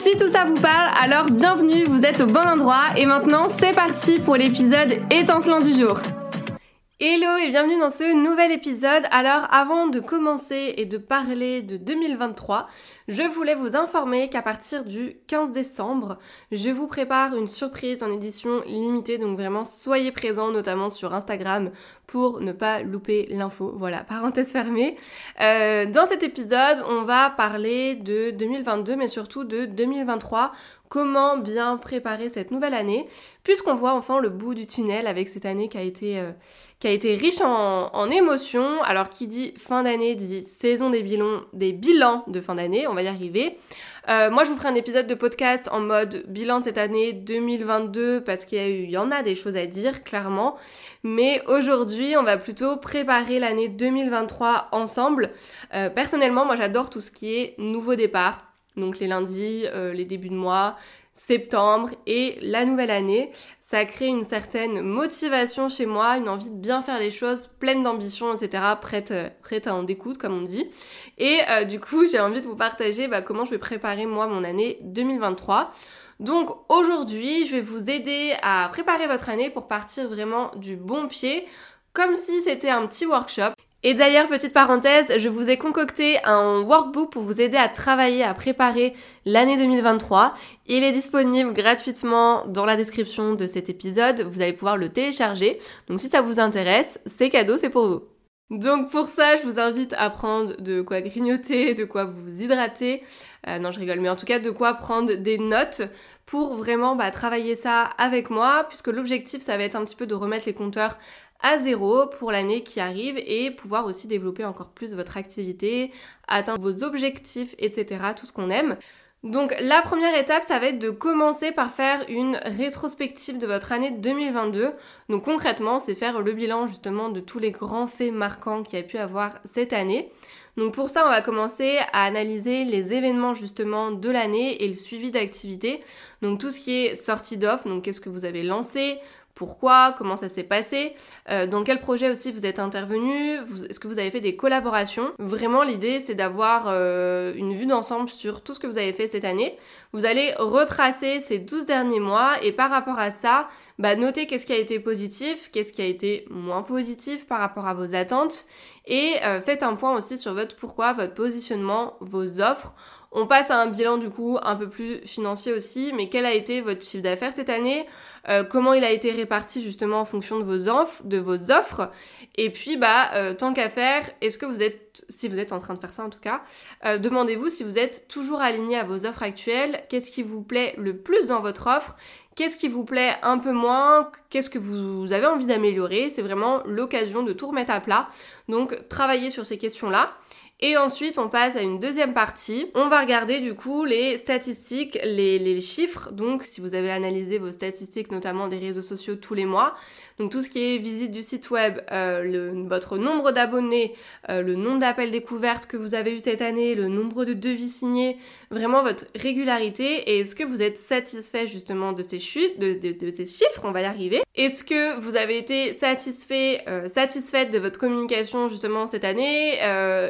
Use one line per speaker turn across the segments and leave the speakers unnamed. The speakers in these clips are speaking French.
Si tout ça vous parle, alors bienvenue, vous êtes au bon endroit et maintenant c'est parti pour l'épisode étincelant du jour. Hello et bienvenue dans ce nouvel épisode. Alors avant de commencer et de parler de 2023, je voulais vous informer qu'à partir du 15 décembre, je vous prépare une surprise en édition limitée. Donc vraiment soyez présents notamment sur Instagram pour ne pas louper l'info. Voilà, parenthèse fermée. Euh, dans cet épisode, on va parler de 2022 mais surtout de 2023 comment bien préparer cette nouvelle année, puisqu'on voit enfin le bout du tunnel avec cette année qui a été, euh, riche en, émotions. Alors qui dit fin d'année dit saison des bilans, des bilans de fin d'année, on va y arriver. Euh, moi, je vous ferai un épisode de podcast en mode bilan de cette année 2022 parce qu'il y, y en a des choses à dire, clairement. Mais aujourd'hui, on va plutôt préparer l'année 2023 ensemble. Euh, personnellement, moi, j'adore tout ce qui est nouveau départ donc les lundis, euh, les débuts de mois, septembre et la nouvelle année. Ça crée une certaine motivation chez moi, une envie de bien faire les choses, pleine d'ambition, etc., prête, euh, prête à en découdre, comme on dit. Et euh, du coup, j'ai envie de vous partager bah, comment je vais préparer moi mon année 2023. Donc aujourd'hui, je vais vous aider à préparer votre année pour partir vraiment du bon pied, comme si c'était un petit workshop. Et d'ailleurs, petite parenthèse, je vous ai concocté un workbook pour vous aider à travailler, à préparer l'année 2023. Il est disponible gratuitement dans la description de cet épisode. Vous allez pouvoir le télécharger. Donc si ça vous intéresse, c'est cadeau, c'est pour vous. Donc pour ça, je vous invite à prendre de quoi grignoter, de quoi vous hydrater. Euh, non, je rigole, mais en tout cas de quoi prendre des notes pour vraiment bah, travailler ça avec moi, puisque l'objectif, ça va être un petit peu de remettre les compteurs à zéro pour l'année qui arrive et pouvoir aussi développer encore plus votre activité, atteindre vos objectifs, etc. Tout ce qu'on aime. Donc la première étape, ça va être de commencer par faire une rétrospective de votre année 2022. Donc concrètement, c'est faire le bilan justement de tous les grands faits marquants qu'il y a pu avoir cette année. Donc pour ça, on va commencer à analyser les événements justement de l'année et le suivi d'activité. Donc tout ce qui est sortie d'offre, donc qu'est-ce que vous avez lancé, pourquoi, comment ça s'est passé, euh, dans quel projet aussi vous êtes intervenu, est-ce que vous avez fait des collaborations? Vraiment l'idée c'est d'avoir euh, une vue d'ensemble sur tout ce que vous avez fait cette année. Vous allez retracer ces 12 derniers mois et par rapport à ça, bah, notez qu'est-ce qui a été positif, qu'est-ce qui a été moins positif par rapport à vos attentes et euh, faites un point aussi sur votre pourquoi, votre positionnement, vos offres on passe à un bilan du coup un peu plus financier aussi, mais quel a été votre chiffre d'affaires cette année? Euh, Comment il a été réparti justement en fonction de vos offres, de vos offres? Et puis bah euh, tant qu'à faire, est-ce que vous êtes, si vous êtes en train de faire ça en tout cas, euh, demandez-vous si vous êtes toujours aligné à vos offres actuelles, qu'est-ce qui vous plaît le plus dans votre offre? Qu'est-ce qui vous plaît un peu moins? Qu'est-ce que vous avez envie d'améliorer? C'est vraiment l'occasion de tout remettre à plat. Donc travaillez sur ces questions-là. Et ensuite, on passe à une deuxième partie. On va regarder du coup les statistiques, les, chiffres. Donc, si vous avez analysé vos statistiques, notamment des réseaux sociaux tous les mois, donc tout ce qui est visite du site web, euh, votre nombre d'abonnés, euh, le nombre d'appels découvertes que vous avez eu cette année, le nombre de devis signés, vraiment votre régularité. Et est-ce que vous êtes satisfait justement de ces chutes, de, ces chiffres On va y arriver. Est-ce que vous avez été satisfait, euh, satisfaite de votre communication justement cette année?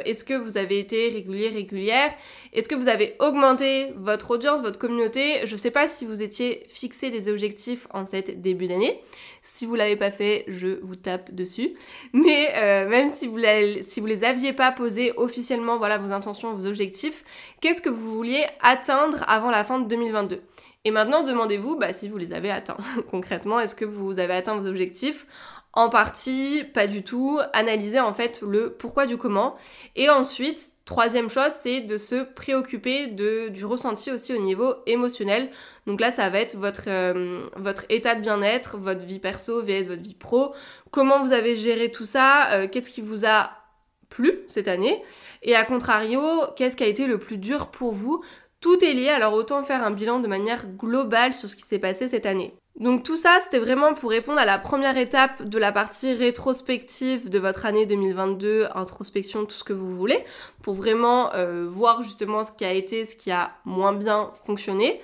Est-ce que vous avez été régulier, régulière? Est-ce que vous avez augmenté votre audience, votre communauté? Je ne sais pas si vous étiez fixé des objectifs en cette début d'année. Si vous l'avez pas fait, je vous tape dessus. Mais euh, même si vous, si vous les aviez pas posés officiellement, voilà vos intentions, vos objectifs, qu'est-ce que vous vouliez atteindre avant la fin de 2022 et maintenant, demandez-vous bah, si vous les avez atteints. Concrètement, est-ce que vous avez atteint vos objectifs en partie, pas du tout. Analyser en fait le pourquoi du comment. Et ensuite, troisième chose, c'est de se préoccuper de, du ressenti aussi au niveau émotionnel. Donc là, ça va être votre, euh, votre état de bien-être, votre vie perso vs votre vie pro. Comment vous avez géré tout ça euh, Qu'est-ce qui vous a plu cette année? Et à contrario, qu'est-ce qui a été le plus dur pour vous? Tout est lié, alors autant faire un bilan de manière globale sur ce qui s'est passé cette année. Donc tout ça, c'était vraiment pour répondre à la première étape de la partie rétrospective de votre année 2022, introspection, tout ce que vous voulez, pour vraiment euh, voir justement ce qui a été, ce qui a moins bien fonctionné.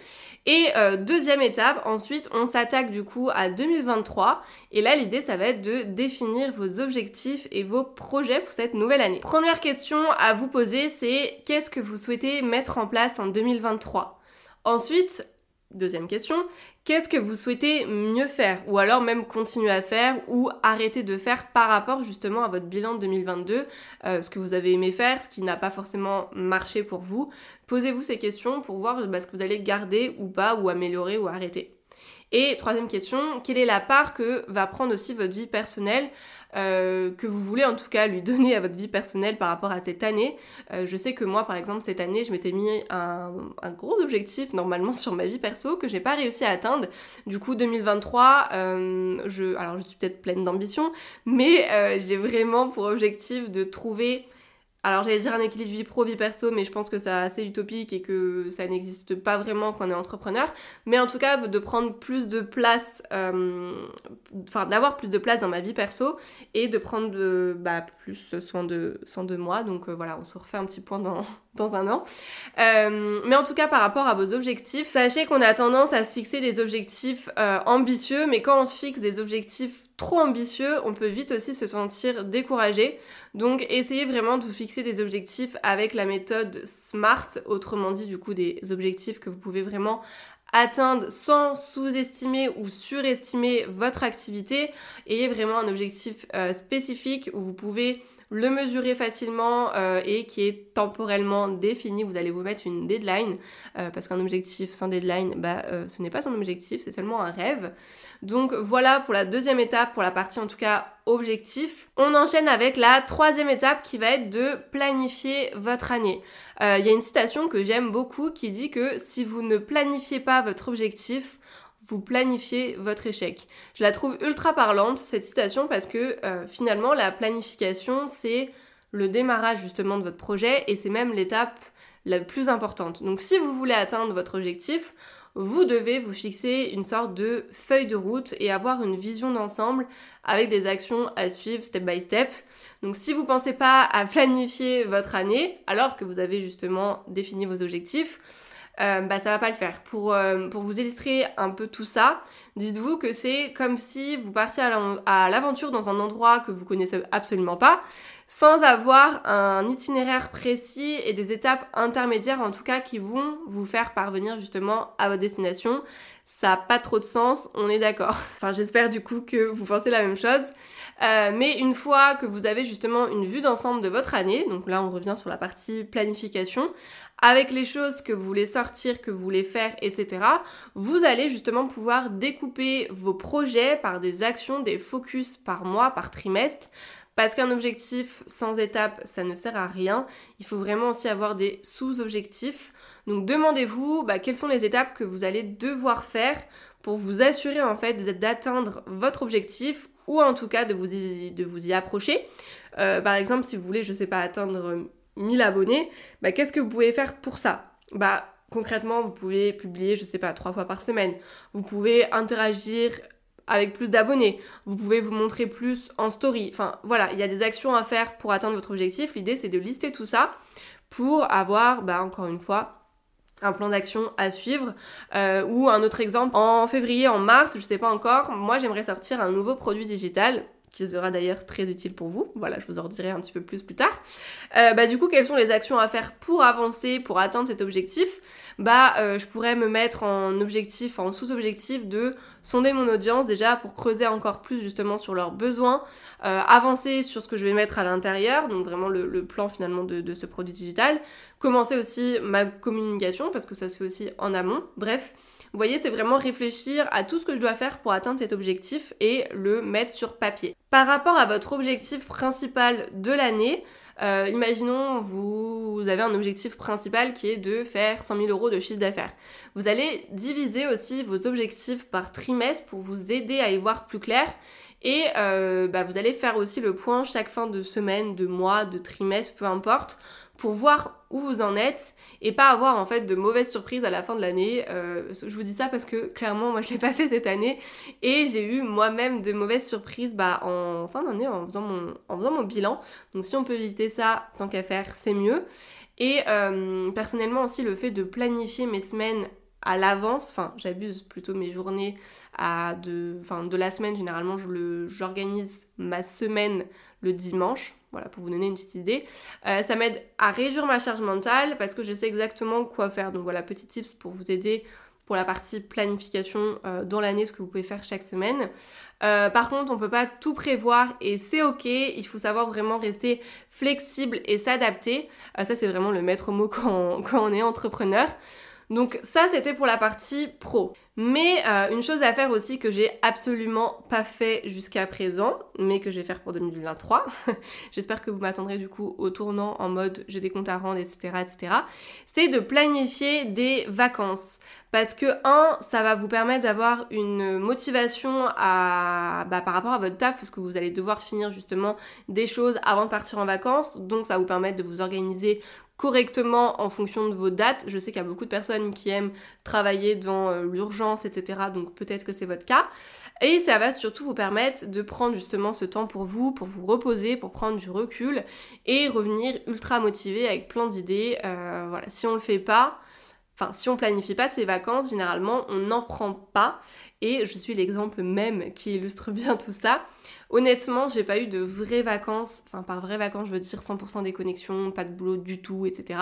Et euh, deuxième étape, ensuite, on s'attaque du coup à 2023. Et là, l'idée, ça va être de définir vos objectifs et vos projets pour cette nouvelle année. Première question à vous poser, c'est qu'est-ce que vous souhaitez mettre en place en 2023 Ensuite, deuxième question, qu'est-ce que vous souhaitez mieux faire ou alors même continuer à faire ou arrêter de faire par rapport justement à votre bilan de 2022, euh, ce que vous avez aimé faire, ce qui n'a pas forcément marché pour vous. Posez-vous ces questions pour voir bah, ce que vous allez garder ou pas ou améliorer ou arrêter. Et troisième question, quelle est la part que va prendre aussi votre vie personnelle euh, que vous voulez en tout cas lui donner à votre vie personnelle par rapport à cette année. Euh, je sais que moi par exemple cette année je m'étais mis un, gros objectif normalement sur ma vie perso que j'ai pas réussi à atteindre. Du coup 2023, euh, je, alors je suis peut-être pleine d'ambition, mais j'ai vraiment pour objectif de trouver alors j'allais dire un équilibre vie pro, vie perso, mais je pense que c'est assez utopique et que ça n'existe pas vraiment quand on est entrepreneur. Mais en tout cas, de prendre plus de place, euh, enfin d'avoir plus de place dans ma vie perso et de prendre bah, plus soin de, moi. Donc euh, voilà, on se refait un petit point dans, dans un an. Euh, mais en tout cas, par rapport à vos objectifs, sachez qu'on a tendance à se fixer des objectifs ambitieux, mais quand on se fixe des objectifs trop ambitieux, on peut vite aussi se sentir découragé. Donc essayez vraiment de vous fixer des objectifs avec la méthode SMART, autrement dit du coup des objectifs que vous pouvez vraiment atteindre sans sous-estimer ou surestimer votre activité. Ayez vraiment un objectif euh, spécifique où vous pouvez le mesurer facilement euh, et qui est temporellement défini. Vous allez vous mettre une deadline euh, parce qu'un objectif sans deadline, bah, euh, ce n'est pas un objectif, c'est seulement un rêve. Donc voilà pour la deuxième étape, pour la partie en tout cas objectif. On enchaîne avec la troisième étape qui va être de planifier votre année. Il y a une citation que j'aime beaucoup qui dit que si vous ne planifiez pas votre objectif, vous planifiez votre échec. Je la trouve ultra parlante, cette citation, parce que euh, finalement, la planification, c'est le démarrage justement de votre projet et c'est même l'étape la plus importante. Donc si vous voulez atteindre votre objectif, vous devez vous fixer une sorte de feuille de route et avoir une vision d'ensemble avec des actions à suivre step by step. Donc si vous ne pensez pas à planifier votre année alors que vous avez justement défini vos objectifs, euh, bah ça va pas le faire. Pour, euh, pour vous illustrer un peu tout ça, dites-vous que c'est comme si vous partiez à l'aventure dans un endroit que vous connaissez absolument pas, sans avoir un itinéraire précis et des étapes intermédiaires en tout cas qui vont vous faire parvenir justement à votre destination. Ça n'a pas trop de sens, on est d'accord. Enfin j'espère du coup que vous pensez la même chose. Euh, mais une fois que vous avez justement une vue d'ensemble de votre année, donc là on revient sur la partie planification, avec les choses que vous voulez sortir, que vous voulez faire, etc., vous allez justement pouvoir découper vos projets par des actions, des focus par mois, par trimestre. Parce qu'un objectif sans étape, ça ne sert à rien. Il faut vraiment aussi avoir des sous-objectifs. Donc demandez-vous bah, quelles sont les étapes que vous allez devoir faire pour vous assurer en fait d'atteindre votre objectif ou en tout cas de vous y, approcher. Euh, par exemple, si vous voulez, je sais pas, atteindre 1000 abonnés, bah, qu'est-ce que vous pouvez faire pour ça? Bah concrètement, vous pouvez publier, je sais pas, trois fois par semaine. Vous pouvez interagir avec plus d'abonnés. Vous pouvez vous montrer plus en story. Enfin voilà, il y a des actions à faire pour atteindre votre objectif. L'idée c'est de lister tout ça pour avoir, bah encore une fois, un plan d'action à suivre euh, ou un autre exemple en février en mars je sais pas encore moi j'aimerais sortir un nouveau produit digital qui sera d'ailleurs très utile pour vous. Voilà, je vous en redirai un petit peu plus plus tard. Euh, bah, du coup, quelles sont les actions à faire pour avancer, pour atteindre cet objectif? Bah, euh, je pourrais me mettre en objectif, en sous-objectif de sonder mon audience déjà pour creuser encore plus justement sur leurs besoins, euh, avancer sur ce que je vais mettre à l'intérieur, donc vraiment le, plan finalement de, ce produit digital, commencer aussi ma communication parce que ça se fait aussi en amont. Bref, vous voyez, c'est vraiment réfléchir à tout ce que je dois faire pour atteindre cet objectif et le mettre sur papier. Par rapport à votre objectif principal de l'année, euh, imaginons vous, avez un objectif principal qui est de faire 100 000 euros de chiffre d'affaires. Vous allez diviser aussi vos objectifs par trimestre pour vous aider à y voir plus clair Et euh, bah, vous allez faire aussi le point chaque fin de semaine, de mois, de trimestre, peu importe, pour voir où vous en êtes et pas avoir en fait de mauvaises surprises à la fin de l'année. Euh, je vous dis ça parce que clairement moi je l'ai pas fait cette année et j'ai eu moi-même de mauvaises surprises bah, en fin d'année en, faisant mon, en faisant mon bilan. Donc si on peut éviter ça, tant qu'à faire, c'est mieux. Et euh, personnellement aussi le fait de planifier mes semaines à l'avance, enfin j'abuse plutôt mes journées à de, de la semaine, généralement j'organise ma semaine le dimanche, voilà pour vous donner une petite idée. Euh, ça m'aide à réduire ma charge mentale parce que je sais exactement quoi faire. Donc voilà, petit tips pour vous aider pour la partie planification euh, dans l'année, ce que vous pouvez faire chaque semaine. Euh, par contre, on peut pas tout prévoir et c'est ok. Il faut savoir vraiment rester flexible et s'adapter. ça, c'est vraiment le maître mot quand on est entrepreneur. Donc ça, c'était pour la partie pro. Mais euh, une chose à faire aussi que j'ai absolument pas fait jusqu'à présent, mais que je vais faire pour 2023. J'espère que vous m'attendrez du coup au tournant en mode j'ai des comptes à rendre, etc., etc. C'est de planifier des vacances. Parce que, un, ça va vous permettre d'avoir une motivation bah, par rapport à votre taf, parce que vous allez devoir finir justement des choses avant de partir en vacances. Donc, ça vous permettre de vous organiser correctement en fonction de vos dates. Je sais qu'il y a beaucoup de personnes qui aiment travailler dans euh, l'urgence, etc. Donc peut-être que c'est votre cas. Et ça va surtout vous permettre de prendre justement ce temps pour vous, pour vous reposer, pour prendre du recul et revenir ultra motivé avec plein d'idées. Euh, voilà, si on le fait pas, Enfin, si on planifie pas ses vacances, généralement, on n'en prend pas. Et je suis l'exemple même qui illustre bien tout ça. Honnêtement, j'ai pas eu de vraies vacances, enfin par vraies vacances, je veux dire 100% déconnexion, pas de boulot du tout, etc.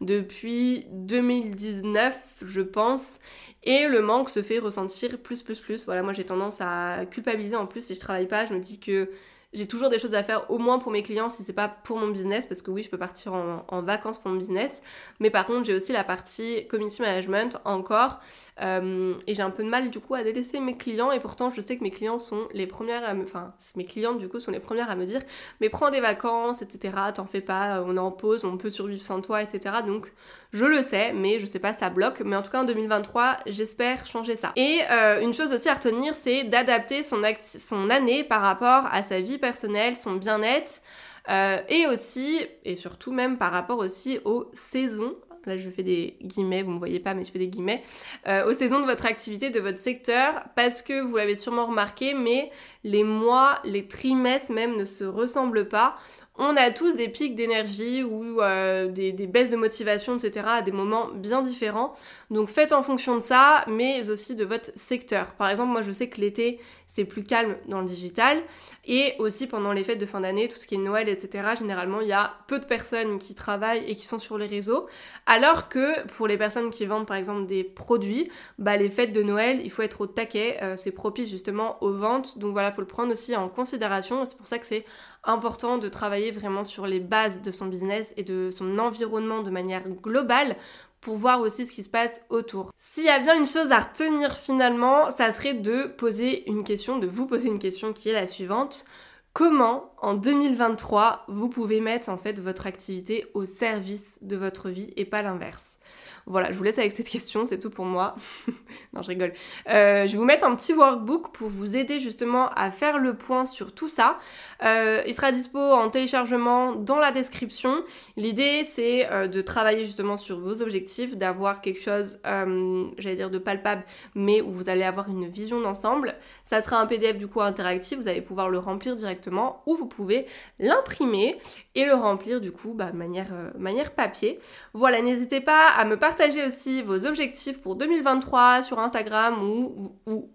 Depuis 2019, je pense. Et le manque se fait ressentir plus, plus, plus. Voilà, moi j'ai tendance à culpabiliser en plus si je travaille pas. Je me dis que j'ai toujours des choses à faire au moins pour mes clients si c'est pas pour mon business parce que oui je peux partir en, vacances pour mon business. Mais par contre j'ai aussi la partie community management encore euh, et j'ai un peu de mal du coup à délaisser mes clients. Et pourtant je sais que mes clients sont les premières à me enfin mes clientes du coup sont les premières à me dire mais prends des vacances etc t'en fais pas on est en pause on peut survivre sans toi etc donc je le sais mais je sais pas ça bloque. Mais en tout cas en 2023 j'espère changer ça. Et euh, une chose aussi à retenir c'est d'adapter son, son année par rapport à sa vie personnel, son bien-être, euh, et aussi, et surtout même par rapport aussi aux saisons. Là, je fais des guillemets, vous ne me voyez pas, mais je fais des guillemets. Euh, aux saisons de votre activité, de votre secteur, parce que vous l'avez sûrement remarqué, mais les mois, les trimestres même ne se ressemblent pas on a tous des pics d'énergie ou euh, des, baisses de motivation, etc. à des moments bien différents. Donc faites en fonction de ça, mais aussi de votre secteur. Par exemple, moi je sais que l'été c'est plus calme dans le digital et aussi pendant les fêtes de fin d'année, tout ce qui est Noël, etc. Généralement, il y a peu de personnes qui travaillent et qui sont sur les réseaux. Alors que pour les personnes qui vendent par exemple des produits, bah, les fêtes de Noël, il faut être au taquet. Euh, c'est propice justement aux ventes. Donc voilà, il faut le prendre aussi en considération. C'est pour ça que c'est important de travailler vraiment sur les bases de son business et de son environnement de manière globale pour voir aussi ce qui se passe autour. S'il y a bien une chose à retenir finalement, ça serait de poser une question, de vous poser une question qui est la suivante. Comment en 2023 vous pouvez mettre en fait votre activité au service de votre vie et pas l'inverse? Voilà, je vous laisse avec cette question, c'est tout pour moi. non, je rigole. Euh, je vais vous mettre un petit workbook pour vous aider justement à faire le point sur tout ça. Euh, il sera dispo en téléchargement dans la description. L'idée, c'est euh, de travailler justement sur vos objectifs, d'avoir quelque chose, j'allais dire de palpable, mais où vous allez avoir une vision d'ensemble. Ça sera un PDF du coup interactif, vous allez pouvoir le remplir directement ou vous pouvez l'imprimer et le remplir du coup bah, manière, manière papier. Voilà, n'hésitez pas à me partager aussi vos objectifs pour 2023 sur Instagram ou,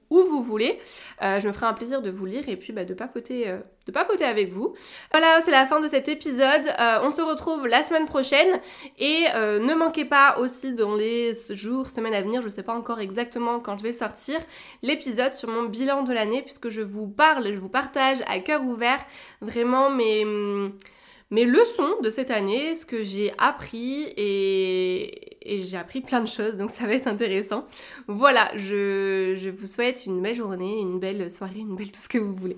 où vous voulez. Euh, je me ferai un plaisir de vous lire et puis bah, de, papoter, euh, de papoter avec vous. Voilà, c'est la fin de cet épisode. Euh, on se retrouve la semaine prochaine et ne manquez pas aussi dans les jours, semaines à venir, je ne sais pas encore exactement quand je vais sortir, l'épisode sur mon bilan de l'année puisque je vous parle, je vous partage à cœur ouvert vraiment mes mes leçons de cette année, ce que j'ai appris et, j'ai appris plein de choses, donc ça va être intéressant. Voilà, je, je vous souhaite une belle journée, une belle soirée, une belle tout ce que vous voulez.